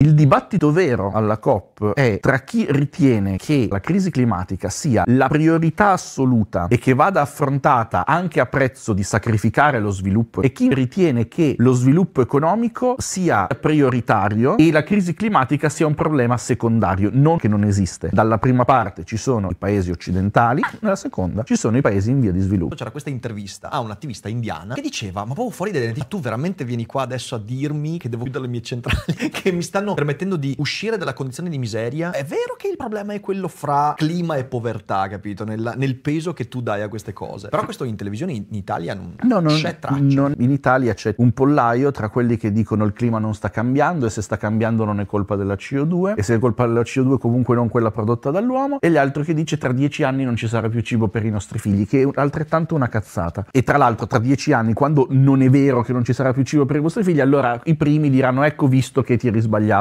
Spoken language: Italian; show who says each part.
Speaker 1: Il dibattito vero alla COP è tra chi ritiene che la crisi climatica sia la priorità assoluta e che vada affrontata anche a prezzo di sacrificare lo sviluppo e chi ritiene che lo sviluppo economico sia prioritario e la crisi climatica sia un problema secondario, non che non esiste. Dalla prima parte ci sono i paesi occidentali, nella seconda ci sono i paesi in via di sviluppo.
Speaker 2: C'era questa intervista a un'attivista indiana che diceva, ma proprio fuori dai denti, tu veramente vieni qua adesso a dirmi che devo chiudere le mie centrali, che mi stanno permettendo di uscire dalla condizione di miseria. È vero che il problema è quello fra clima e povertà, capito? Nel, nel peso che tu dai a queste cose. Però questo in televisione in Italia non,
Speaker 1: No, non,
Speaker 2: c'è traccia.
Speaker 1: non- in Italia c'è un pollaio tra quelli che dicono il clima non sta cambiando e se sta cambiando non è colpa della CO2 e se è colpa della CO2 comunque non quella prodotta dall'uomo e gli altri che dice tra dieci anni non ci sarà più cibo per i nostri figli che è altrettanto una cazzata e tra l'altro tra dieci anni quando non è vero che non ci sarà più cibo per i vostri figli allora i primi diranno ecco visto che ti eri sbagliato